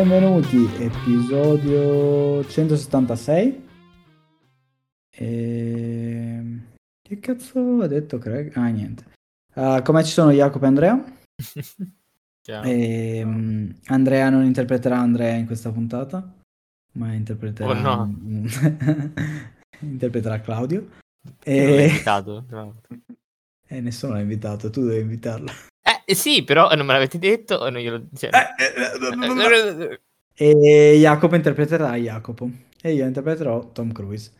Benvenuti, episodio 176. E... Che cazzo ha detto Craig? Ah, niente. Uh, come ci sono Jacopo e Andrea? E, um, Andrea non interpreterà Andrea in questa puntata, ma interpreterà... Oh no. interpreterà Claudio. E... invitato. No. E nessuno l'ha invitato, tu devi invitarlo. Eh sì, però non me l'avete detto e non glielo... Cioè... Eh, e Jacopo interpreterà Jacopo e io interpreterò Tom Cruise.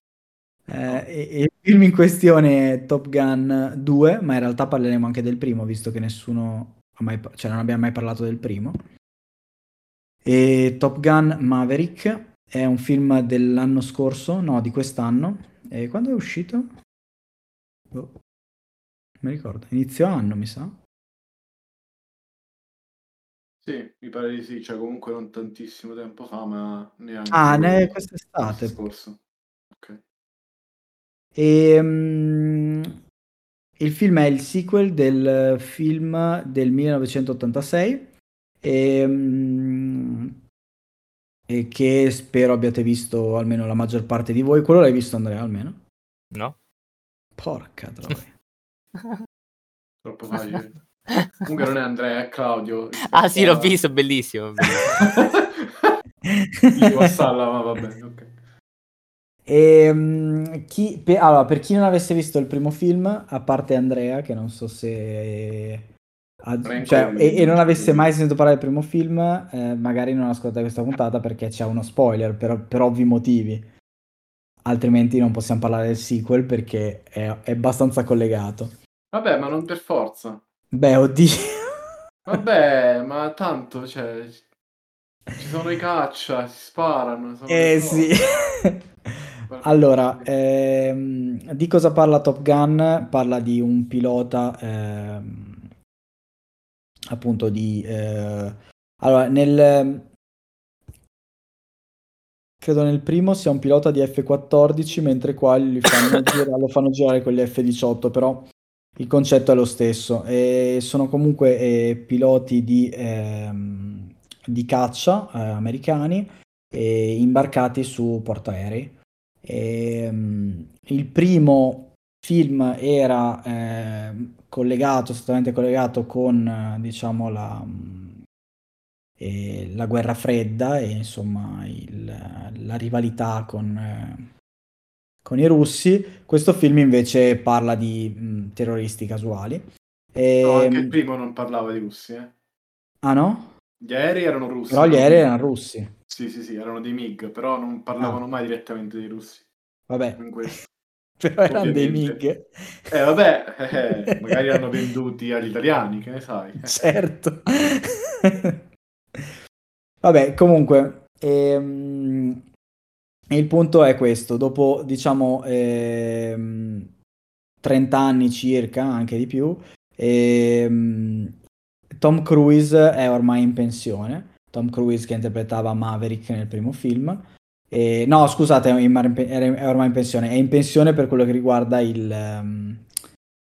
Eh, il film in questione è Top Gun 2, ma in realtà parleremo anche del primo, visto che nessuno ha mai, cioè non abbiamo mai parlato del primo. E Top Gun Maverick è un film dell'anno scorso, no, di quest'anno. E quando è uscito? Oh, mi ricordo, inizio anno, mi sa. Sì, mi pare di sì, cioè comunque non tantissimo tempo fa, ma neanche Ah, ne quest'estate. scorso. Ok. E, um, il film è il sequel del film del 1986 e, um, e che spero abbiate visto almeno la maggior parte di voi. Quello l'hai visto Andrea almeno? No. Porca troia. Troppo facile. Comunque non è Andrea, è Claudio. Ah sì, l'ho visto, bellissimo. Io Salla, ma va bene, ok. E, um, chi, per, allora, per chi non avesse visto il primo film, a parte Andrea, che non so se... Ha, cioè, e, e, non avesse mai sentito parlare del primo film, eh, magari non ascoltate questa puntata perché c'è uno spoiler, per, per ovvi motivi. Altrimenti non possiamo parlare del sequel perché è, è abbastanza collegato. Vabbè, ma non per forza. Beh, oddio. Vabbè, ma tanto, cioè, ci sono i caccia, si sparano. Eh sì. allora, ehm, di cosa parla Top Gun? Parla di un pilota, ehm, appunto di... Eh, allora, nel... Credo nel primo sia un pilota di F-14, mentre qua fanno girare, lo fanno girare con gli F-18, però il concetto è lo stesso. E sono comunque eh, piloti di, ehm, di caccia eh, americani eh, imbarcati su portaerei. E, um, il primo film era ehm, collegato, strettamente collegato con diciamo la, la guerra fredda e insomma il, la rivalità con eh, con i russi. Questo film invece parla di mh, terroristi casuali. E... No, anche il primo non parlava di russi, eh. Ah no? Gli aerei erano russi. Però gli aerei erano russi. Sì, sì, sì, erano dei MiG, però non parlavano ah. mai direttamente dei russi. Vabbè. però erano dei MiG. Eh, vabbè, eh, magari erano venduti agli italiani, che ne sai. Certo. vabbè, comunque, ehm, e il punto è questo, dopo diciamo ehm, 30 anni circa, anche di più, ehm, Tom Cruise è ormai in pensione. Tom Cruise che interpretava Maverick nel primo film. E, no, scusate, è ormai in pensione. È in pensione per quello che riguarda il, ehm,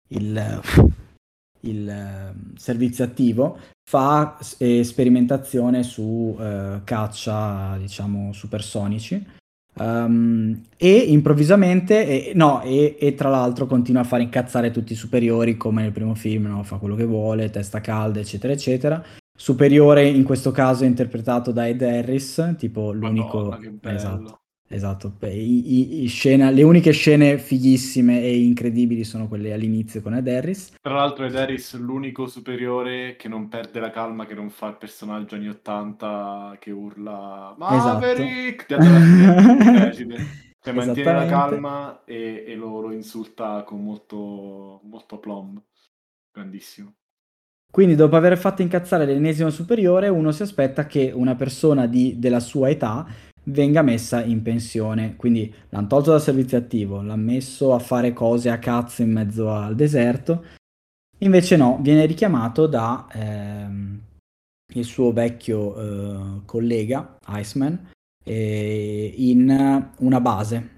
il, il ehm, servizio attivo. Fa eh, sperimentazione su eh, caccia, diciamo, supersonici Um, e improvvisamente, e, no, e, e, tra l'altro continua a fare incazzare tutti i superiori come nel primo film, no? fa quello che vuole, testa calda, eccetera, eccetera. Superiore in questo caso è interpretato da Ed Harris, tipo l'unico... Madonna, esatto, esatto. I, i, scena, le uniche scene fighissime e incredibili sono quelle all'inizio con Ed Harris. Tra l'altro Ed Harris l'unico superiore che non perde la calma, che non fa il personaggio anni 80 che urla Maverick! Esatto. cioè mantiene la calma e, e lo, lo, insulta con molto, molto aplomb. Grandissimo. Quindi dopo aver fatto incazzare l'ennesimo superiore, uno si aspetta che una persona di, della sua età venga messa in pensione. Quindi l'hanno tolto dal servizio attivo, l'hanno messo a fare cose a cazzo in mezzo al deserto. Invece no, viene richiamato da ehm, il suo vecchio eh, collega, Iceman, eh, in una base.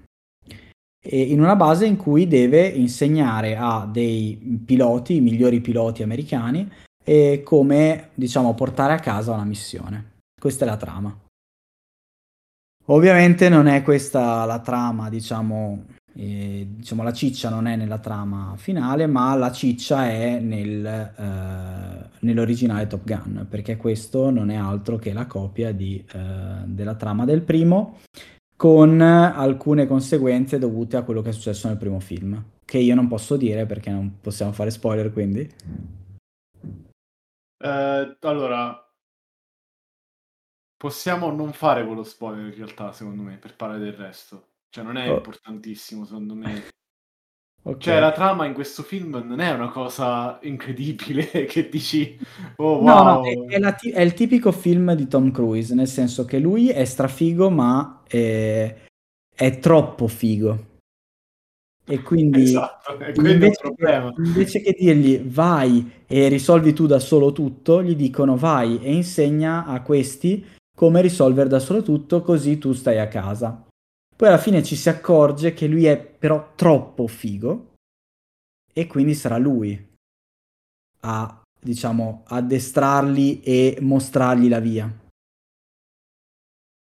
E in una base in cui deve insegnare a dei piloti, i migliori piloti americani, e come diciamo portare a casa una missione. Questa è la trama. Ovviamente non è questa la trama, diciamo, eh, diciamo la ciccia non è nella trama finale, ma la ciccia è nel, eh, nell'originale Top Gun, perché questo non è altro che la copia di, eh, della trama del primo, con alcune conseguenze dovute a quello che è successo nel primo film, che io non posso dire perché non possiamo fare spoiler quindi. Eh, allora, Possiamo non fare quello spoiler in realtà, secondo me, per parlare del resto. Cioè, non è oh. importantissimo, secondo me. Okay. Cioè, la trama in questo film non è una cosa incredibile che dici, oh wow. No, no, è, è, t- è, il tipico film di Tom Cruise, nel senso che lui è strafigo, ma è, è troppo figo. E quindi, esatto, invece, che, invece, che, dirgli vai e risolvi tu da solo tutto, gli dicono vai e insegna a questi come risolvere da solo tutto così tu stai a casa. Poi alla fine ci si accorge che lui è però troppo figo e quindi sarà lui a, diciamo, addestrarli e mostrargli la via.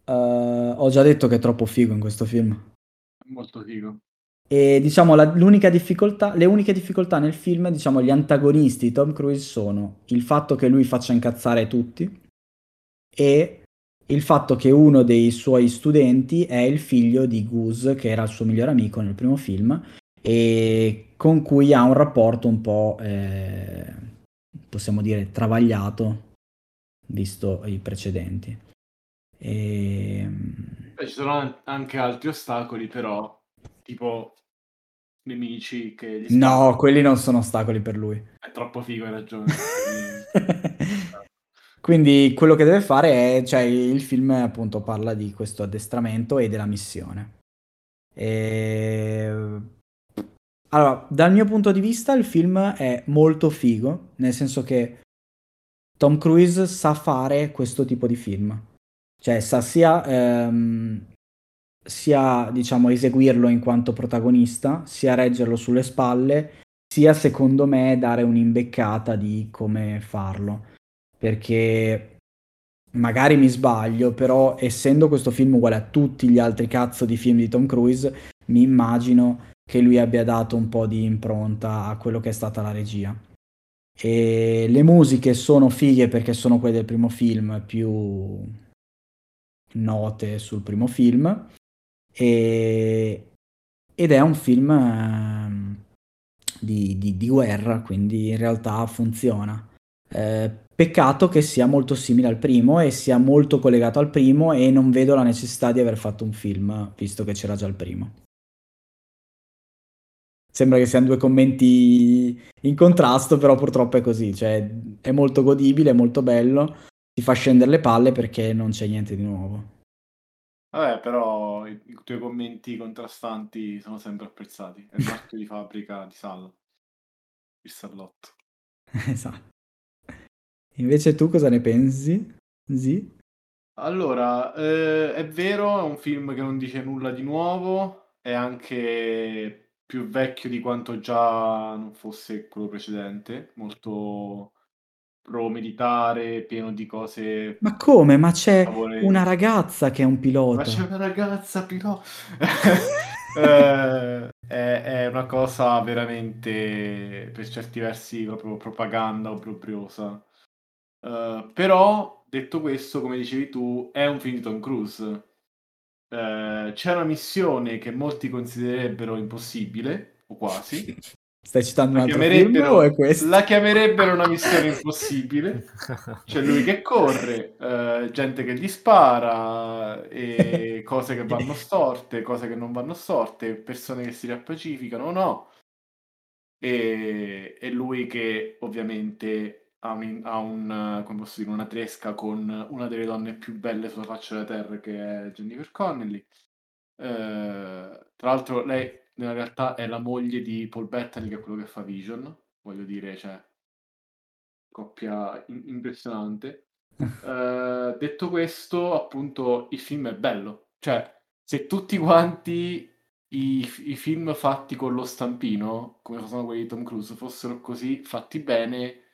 Uh, ho già detto che è troppo figo in questo film. Molto figo. E diciamo la, l'unica difficoltà, le uniche difficoltà nel film, diciamo gli antagonisti di Tom Cruise sono il fatto che lui faccia incazzare tutti e il fatto che uno dei suoi studenti è il figlio di Goose, che era il suo migliore amico nel primo film, e con cui ha un rapporto un po', eh, possiamo dire, travagliato, visto i precedenti. E... Beh, ci sono anche altri ostacoli, però, tipo nemici che... no, quelli non sono ostacoli per lui. È troppo figo, hai ragione. Quindi quello che deve fare è, cioè il film appunto parla di questo addestramento e della missione. E... Allora, dal mio punto di vista il film è molto figo, nel senso che Tom Cruise sa fare questo tipo di film. Cioè sa sia, ehm, sia diciamo eseguirlo in quanto protagonista, sia reggerlo sulle spalle, sia secondo me dare un'imbeccata di come farlo perché magari mi sbaglio, però essendo questo film uguale a tutti gli altri cazzo di film di Tom Cruise, mi immagino che lui abbia dato un po' di impronta a quello che è stata la regia. E le musiche sono fighe perché sono quelle del primo film più note sul primo film e... ed è un film ehm, di, di, di guerra, quindi in realtà funziona. Eh, Peccato che sia molto simile al primo e sia molto collegato al primo e non vedo la necessità di aver fatto un film, visto che c'era già il primo. Sembra che siano due commenti in contrasto, però purtroppo è così, cioè è molto godibile, è molto bello, ti fa scendere le palle perché non c'è niente di nuovo. Vabbè, però i, i tuoi commenti contrastanti sono sempre apprezzati. È il marchio di fabbrica di Sal, il sallotto. esatto. Invece tu cosa ne pensi? Sì? Allora, eh, è vero, è un film che non dice nulla di nuovo, è anche più vecchio di quanto già non fosse quello precedente, molto pro-militare, pieno di cose... Ma come? Ma c'è favorevoli. una ragazza che è un pilota. Ma c'è una ragazza pilota... eh, è, è, una cosa veramente, per certi versi, proprio propaganda obbrobriosa. Uh, però, detto questo, come dicevi tu, è un film di Tom Cruise. Uh, c'è una missione che molti considererebbero impossibile, o quasi. Stai citando un altro film o è questo? La chiamerebbero una missione impossibile. C'è lui che corre, uh, gente che gli spara, e cose che vanno storte, cose che non vanno storte, persone che si riappacificano o no. E, e lui che ovviamente ha, un, ha un, come posso dire, una tresca con una delle donne più belle sulla faccia della terra che è Jennifer Connelly. Eh, tra l'altro lei nella realtà è la moglie di Paul Bettany che è quello che fa Vision, voglio dire, cioè coppia in- impressionante. Eh, detto questo, appunto, il film è bello. Cioè, se tutti quanti i, i, film fatti con lo stampino, come sono quelli di Tom Cruise, fossero così fatti bene,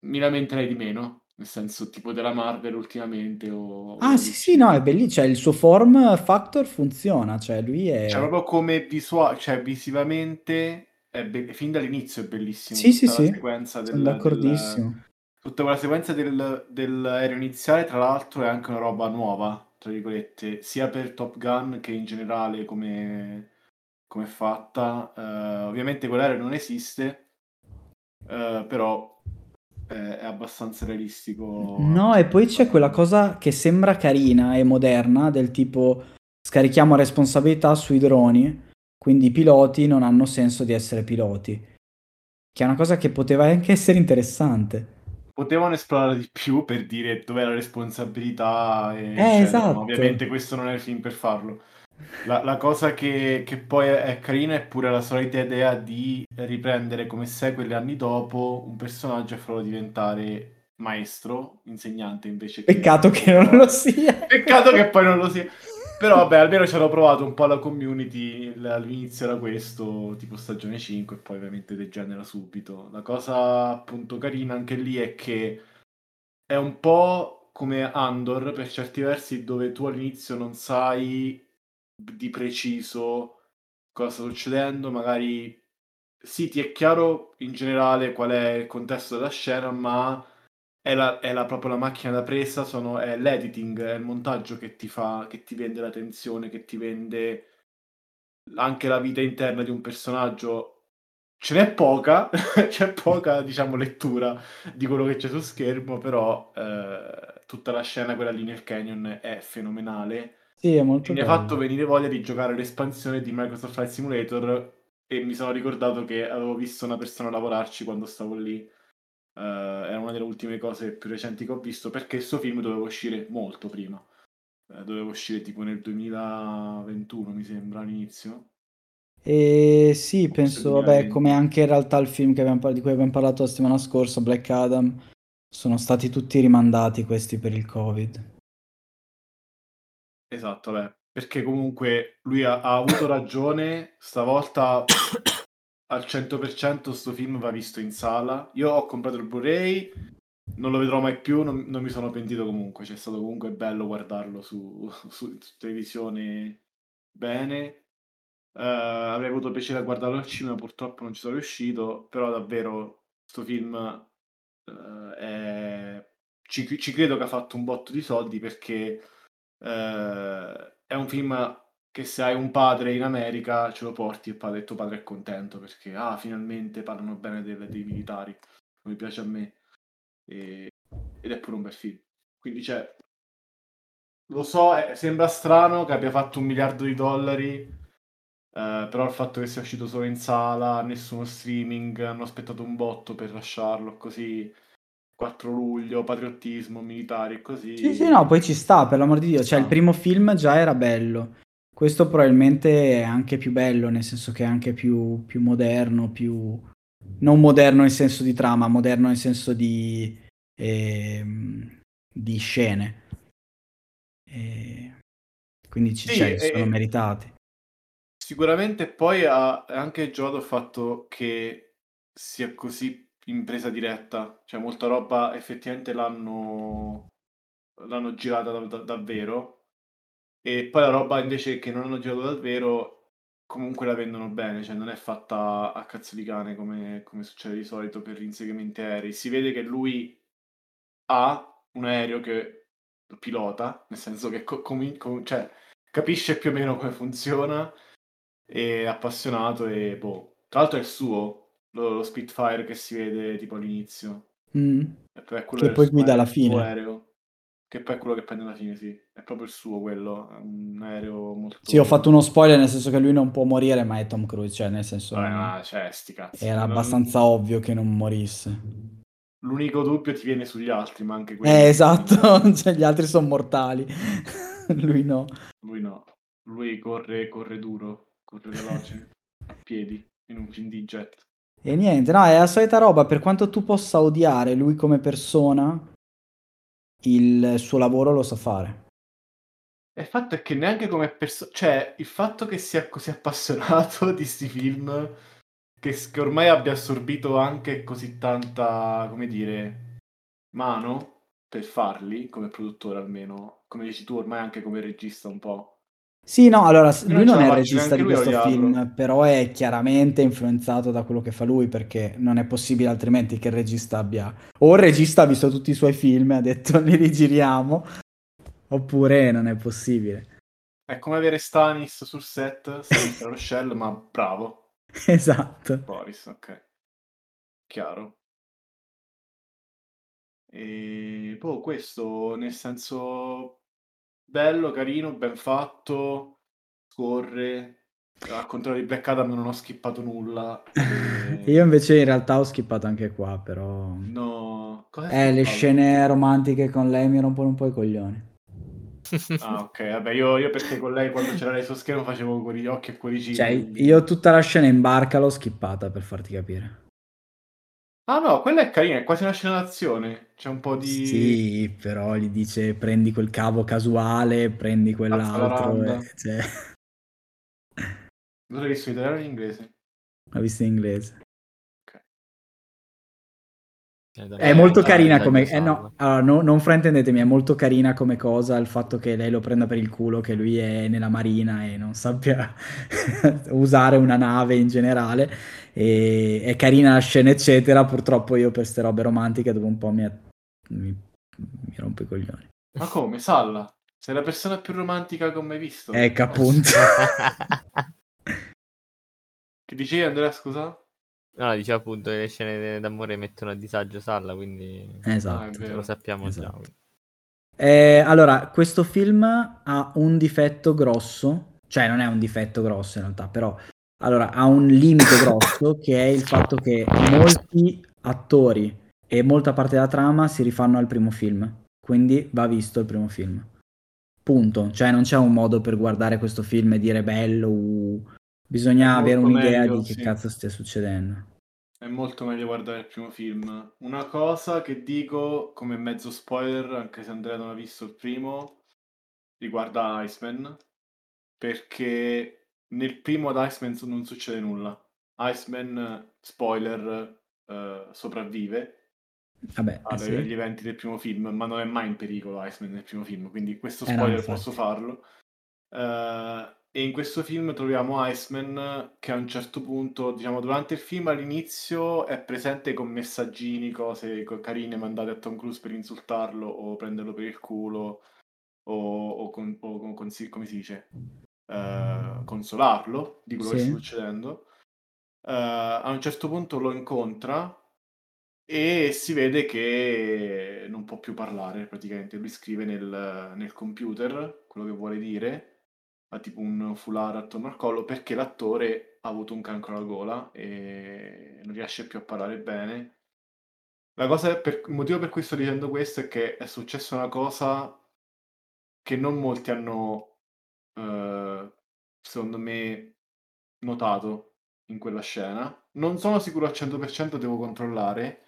mi lamenterei di meno. nel senso tipo della Marvel ultimamente. O, ah, sì, sì, no, è bellissimo. Cioè, il suo form factor funziona. Cioè, lui è. Cioè, proprio come visuale, cioè, visivamente, è be- fin dall'inizio è bellissimo. Sì, sì, sì. Sequenza del, Sono d'accordissimo. Del, tutta quella sequenza del, dell'aereo iniziale, tra l'altro, è anche una roba nuova, tra virgolette, sia per Top Gun che in generale come, come è fatta. Uh, ovviamente quell'aereo non esiste, uh, però è abbastanza realistico. No, e poi c'è quella cosa che sembra carina e moderna, del tipo scarichiamo responsabilità sui droni, quindi i piloti non hanno senso di essere piloti, che è una cosa che poteva anche essere interessante. Potevano esplorare di più per dire dov'è la responsabilità. E, eh, esatto. Ovviamente questo non è il film per farlo. La, la cosa che, che, poi è carina è pure la solita idea di riprendere come sequel anni dopo un personaggio e farlo diventare maestro, insegnante invece che... Peccato che non lo sia. Peccato che poi non lo sia. Però vabbè, almeno ci hanno provato un po' la community, all'inizio era questo, tipo stagione 5 e poi ovviamente degenera subito. La cosa appunto carina anche lì è che è un po' come Andor per certi versi dove tu all'inizio non sai di preciso cosa sta succedendo, magari sì, ti è chiaro in generale qual è il contesto della scena, ma è, la, è la, proprio la macchina da presa, sono, è l'editing, è il montaggio che ti fa, che ti vende la tensione, che ti vende anche la vita interna di un personaggio. Ce n'è poca, c'è poca, diciamo, lettura di quello che c'è su schermo, però eh, tutta la scena, quella lì nel canyon, è fenomenale sì, è molto mi ha fatto venire voglia di giocare l'espansione di Microsoft Flight Simulator e mi sono ricordato che avevo visto una persona lavorarci quando stavo lì. Uh, era una delle ultime cose più recenti che ho visto perché questo film doveva uscire molto prima. Uh, doveva uscire tipo nel 2021, mi sembra, all'inizio. E sì, penso, vabbè, come anche in realtà il film abbiamo, di cui abbiamo parlato la settimana scorsa, Black Adam, sono stati tutti rimandati questi per il Covid. Esatto, beh, perché comunque lui ha, ha avuto ragione, stavolta al 100% sto film va visto in sala. Io ho comprato il Blu-ray, non lo vedrò mai più, non, non mi sono pentito comunque, c'è stato comunque bello guardarlo su, su, su televisione bene. Uh, avrei avuto piacere a guardarlo al cinema, purtroppo non ci sono riuscito, però davvero sto film uh, è... ci, ci credo che ha fatto un botto di soldi perché eh, è un film che se hai un padre in America ce lo porti e il tuo padre è contento perché ah, finalmente parlano bene dei, dei militari, come piace a me. E, ed è pure un bel film. Quindi. Cioè, lo so, è, sembra strano che abbia fatto un miliardo di dollari, eh, però il fatto che sia uscito solo in sala, nessuno streaming, hanno aspettato un botto per lasciarlo così 4 luglio, patriottismo, militari e così. Sì, sì, no, poi ci sta, per l'amor di Dio. Cioè, il primo film già era bello. Questo probabilmente è anche più bello, nel senso che è anche più, più moderno, più... Non moderno nel senso di trama, moderno nel senso di... Eh, di scene. E... Quindi ci, sì, cioè, sono meritati. Sicuramente poi ha anche il fatto che sia così in presa diretta, cioè molta roba effettivamente l'hanno, l'hanno girata da, da, davvero e poi la roba invece che non hanno girato davvero comunque la vendono bene, cioè non è fatta a cazzo di cane come, come succede di solito per inseguimenti aerei. Si vede che lui ha un aereo che pilota, nel senso che co- com- com- cioè, capisce più o meno come funziona, è appassionato e boh. Tra l'altro è il suo, lo, lo Spitfire che si vede tipo all'inizio. Mm. che poi guida alla fine. Aereo. Che poi è quello che prende alla fine, sì. È proprio il suo quello. È un aereo molto. Sì, ho fatto uno spoiler nel senso che lui non può morire, ma è Tom Cruise. Cioè, nel senso. Vabbè, ma cioè, sti cazzi. Era non... abbastanza ovvio che non morisse. L'unico dubbio ti viene sugli altri, ma anche quelli. Eh, esatto. cioè, gli altri sono mortali. lui no. Lui no. Lui corre, corre duro, corre veloce, a piedi, in un film di jet. E niente, no, è la solita roba, per quanto tu possa odiare lui come persona, il suo lavoro lo sa fare. Il fatto è che neanche come persona, cioè il fatto che sia così appassionato di questi film, che, che, ormai abbia assorbito anche così tanta, come dire, mano, per farli, come produttore almeno, come dici tu ormai anche come regista un po'. Sì, no, allora lui non è il regista di questo film, però è chiaramente influenzato da quello che fa lui, perché non è possibile altrimenti che il regista abbia... O il regista ha visto tutti i suoi film e ha detto li rigiriamo, oppure non è possibile. È come avere Stanis sul set, Stanis Rochelle, ma bravo. Esatto. Boris, ok. Chiaro. E poi boh, questo, nel senso, bello, carino, ben fatto, scorre. Al contrario di Black Adam non ho skippato nulla. E... Io invece in realtà ho skippato anche qua, però... No, Cosa Eh, le scene romantiche con lei mi rompono un po' i coglioni. Ah, ok, vabbè, io, io perché con lei quando c'era lei sullo schermo facevo con gli occhi e cuoricini. Cioè, io tutta la scena in barca l'ho skippata per farti capire. Ah no, quella è carina, è quasi una scena d'azione. C'è un po' di... Sì, però gli dice prendi quel cavo casuale, prendi quell'altro. E, cioè... Non l'hai visto in italiano o in inglese? L'ho visto in inglese. È molto carina come... Eh, no, allora, no, non fraintendetemi, è molto carina come cosa il fatto che lei lo prenda per il culo, che lui è nella marina e non sappia usare una nave in generale. E è carina la scena, eccetera. Purtroppo io per queste robe romantiche dopo un po' mi, mi, mi rompo i coglioni. Ma come? Salla? Sei la persona più romantica che ho mai visto. Ecco, appunto. che dicevi Andrea, scusa? No, dicevo appunto che le scene d'amore mettono a disagio Salla, quindi esatto. Ah, lo sappiamo esatto. già. Eh, allora, questo film ha un difetto grosso, cioè non è un difetto grosso in realtà, però allora, ha un limite grosso che è il fatto che molti attori e molta parte della trama si rifanno al primo film, quindi va visto il primo film. Punto, cioè non c'è un modo per guardare questo film e dire bello, uh, Bisogna avere un'idea meglio, di che sì. cazzo stia succedendo. È molto meglio guardare il primo film. Una cosa che dico come mezzo spoiler, anche se Andrea non ha visto il primo, riguarda Iceman. Perché nel primo ad Iceman non succede nulla. Iceman, spoiler, uh, sopravvive Vabbè, agli sì. eventi del primo film, ma non è mai in pericolo Iceman nel primo film, quindi questo spoiler eh no, posso farlo. Uh, e in questo film troviamo Iceman che a un certo punto, diciamo, durante il film all'inizio è presente con messaggini, cose carine mandate a Tom Cruise per insultarlo o prenderlo per il culo o, o, con, o con, come si dice, uh, consolarlo di quello sì. che sta succedendo. Uh, a un certo punto lo incontra e si vede che non può più parlare praticamente. Lui scrive nel, nel computer quello che vuole dire ha tipo un foulard attorno al collo perché l'attore ha avuto un cancro alla gola e non riesce più a parlare bene. La cosa per, il motivo per cui sto dicendo questo è che è successa una cosa che non molti hanno, eh, secondo me, notato in quella scena. Non sono sicuro al 100%, devo controllare,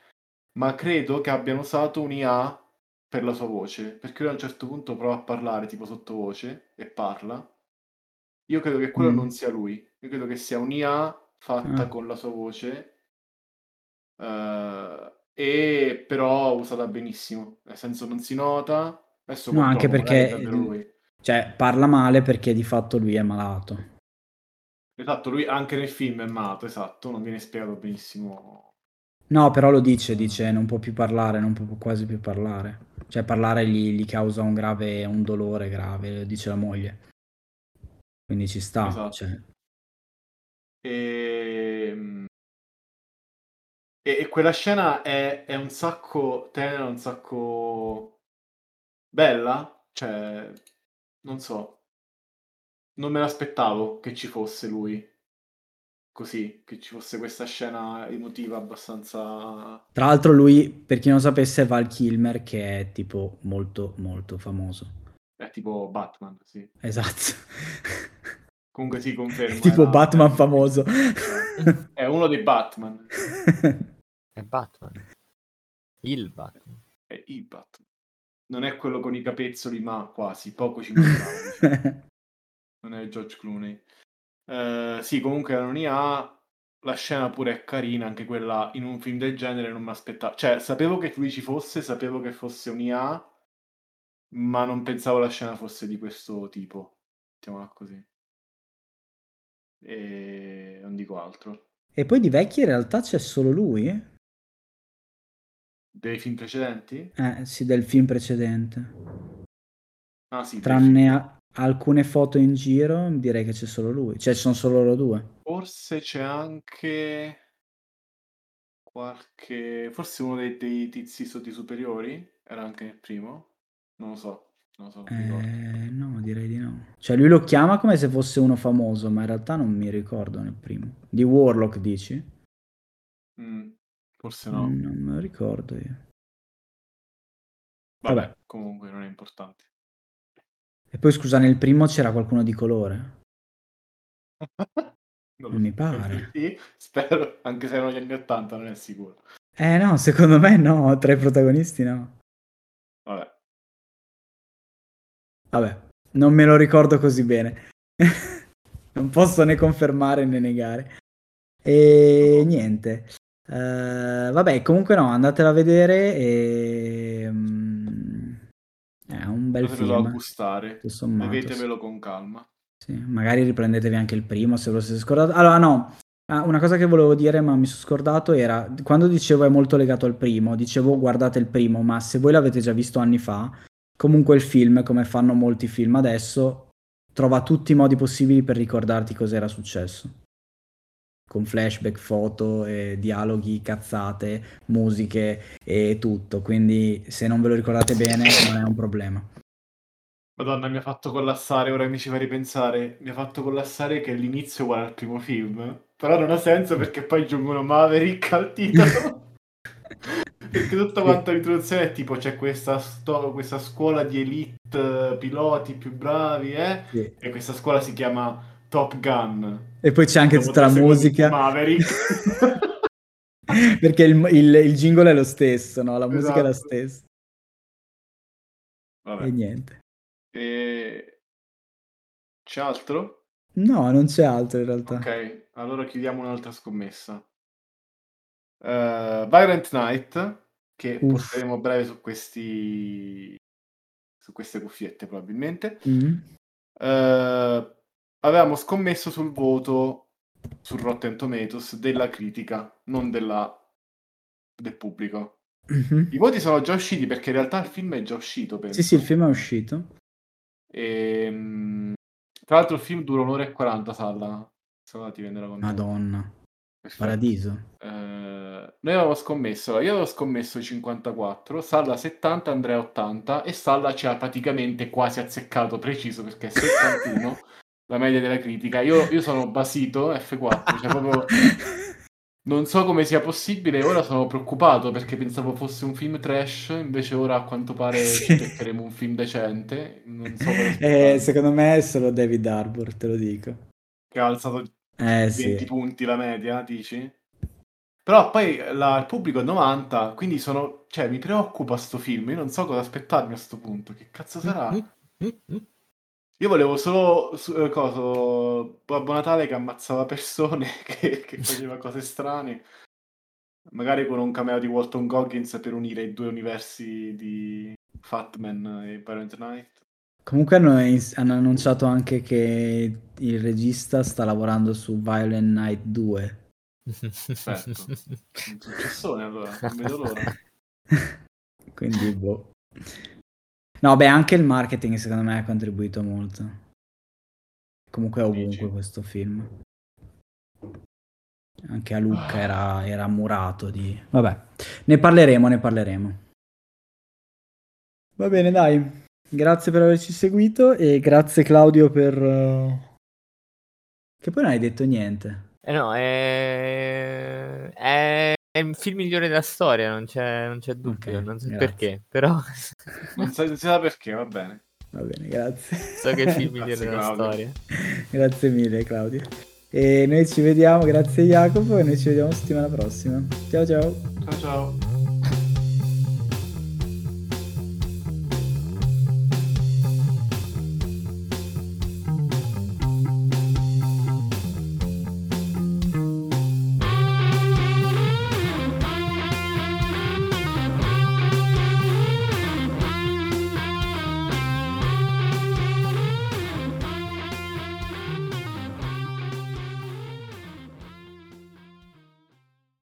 ma credo che abbiano usato un'IA per la sua voce, perché lui a un certo punto prova a parlare tipo sottovoce e parla io credo che quello mm. non sia lui. Io credo che sia un'IA fatta ah. con la sua voce. Uh, e però usata benissimo. Nel senso non si nota. Adesso no, anche perché cioè, parla male perché di fatto lui è malato. Esatto, lui anche nel film è malato, esatto, non viene spiegato benissimo. No, però lo dice, dice non può più parlare, non può quasi più parlare. Cioè parlare gli, gli causa un grave, un dolore grave, dice la moglie. Quindi ci sta. Esatto. Cioè. E... Ehm, e... e, quella scena è, è un sacco tenera, un sacco bella. Cioè, non so. Non me l'aspettavo che ci fosse lui. Così, che ci fosse questa scena emotiva abbastanza... Tra l'altro lui, per chi non sapesse, è Val Kilmer, che è tipo molto, molto famoso. È tipo Batman, sì. Esatto. Comunque si conferma. tipo era... Batman famoso. È uno dei Batman. È Batman. Il Batman. È il Batman. Non è quello con i capezzoli, ma quasi, poco ci mancava. Non è George Clooney. Uh, sì, comunque era un'IA la scena pure è carina, anche quella in un film del genere non mi aspettavo. Cioè, sapevo che lui ci fosse, sapevo che fosse un IA, ma non pensavo la scena fosse di questo tipo. Mettiamola così. E non dico altro. E poi di vecchi in realtà c'è solo lui? Dei film precedenti? Eh, sì, del film precedente. Ah, sì. Tranne a- alcune foto in giro, direi che c'è solo lui. Cioè, ci sono solo loro due. Forse c'è anche qualche... Forse uno dei, dei tizi sotto i superiori? Era anche il primo? Non lo so. Non so, eh, no, direi di no. Cioè, lui lo chiama come se fosse uno famoso, ma in realtà non mi ricordo nel primo. Di Warlock, dici? Mm, forse no. Mm, non me lo ricordo io. Vabbè, Vabbè, comunque non è importante. E poi scusa, nel primo c'era qualcuno di colore? non, non mi pare. Sì, spero, anche se erano gli anni 80, non è sicuro. Eh no, secondo me no, tra i protagonisti no. Vabbè, non me lo ricordo così bene. non posso né confermare né negare. E niente. Uh, vabbè, comunque no, andatela a vedere e... Um, è un bel Potevelo film. a gustare. Bevetevelo con calma. Sì, magari riprendetevi anche il primo se lo siete scordato. Allora, no, ah, una cosa che volevo dire ma mi sono scordato era, quando dicevo è molto legato al primo, dicevo guardate il primo, ma se voi l'avete già visto anni fa, Comunque il film, come fanno molti film adesso, trova tutti i modi possibili per ricordarti cos'era successo. Con flashback, foto, eh, dialoghi, cazzate, musiche e tutto. Quindi se non ve lo ricordate bene non è un problema. Madonna, mi ha fatto collassare, ora mi ci fa ripensare, mi ha fatto collassare che l'inizio è uguale al primo film. Però non ha senso perché poi giungono Maverick al titolo. Perché tutta quanta l'introduzione è tipo c'è questa, sto- questa scuola di elite piloti più bravi, eh? Sì. E questa scuola si chiama Top Gun. E poi c'è anche tutta la musica. Maverick. Perché il, il, il, jingle è lo stesso, no? La musica esatto. è la esatto. stessa. Vabbè. E niente. E... C'è altro? No, non c'è altro in realtà. Ok, allora chiudiamo un'altra scommessa uh, Violent Night, che Uff. porteremo breve su questi su queste cuffiette probabilmente. Mm. Uh, avevamo scommesso sul voto su Rotten Tomatoes della critica, non della, del pubblico. Mm-hmm. I voti sono già usciti perché in realtà il film è già uscito. Penso. Sì, sì, il film è uscito. E, ehm, tra l'altro il film dura un'ora e 40, Salla. Sono andati a vendere la Madonna. Perfetto. Paradiso. Eh, noi avevamo scommesso, io avevo scommesso 54, Salla 70, Andrea 80 e Salla ci ha praticamente quasi azzeccato preciso perché è 71 la media della critica. Io, io sono basito F4, cioè proprio non so come sia possibile, ora sono preoccupato perché pensavo fosse un film trash, invece ora a quanto pare sì. ci beccheremo un film decente. Non so eh, secondo me è solo David Harbour, te lo dico. Che ha alzato eh, 20 sì. punti la media, dici? Però poi la, il pubblico è 90, quindi sono, cioè, mi preoccupa sto film. Io non so cosa aspettarmi a sto punto. Che cazzo sarà? Io volevo solo eh, coso, Babbo Natale che ammazzava persone, che, che faceva cose strane. Magari con un cameo di Walton Goggins per unire i due universi di Fatman e Parent Night. Comunque hanno, hanno, annunciato anche che il regista sta lavorando su Violent Night 2. Perfetto. Un successone allora, non vedo l'ora. Quindi, boh. No, beh, anche il marketing secondo me ha contribuito molto. Comunque ovunque Dici. questo film. Anche a Lucca ah. era, era murato di... Vabbè, ne parleremo, ne parleremo. Va bene, dai. Grazie per averci seguito e grazie Claudio per... Uh... Che poi non hai detto niente. Eh no, è... è... è il film migliore della storia, non c'è, non c'è dubbio, okay, non so grazie. perché, però... non si sa perché, va bene. Va bene, grazie. So che è il film migliore della Claudio. storia. grazie mille Claudio. E noi ci vediamo, grazie Jacopo, e noi ci vediamo settimana prossima. Ciao ciao. Ciao ciao.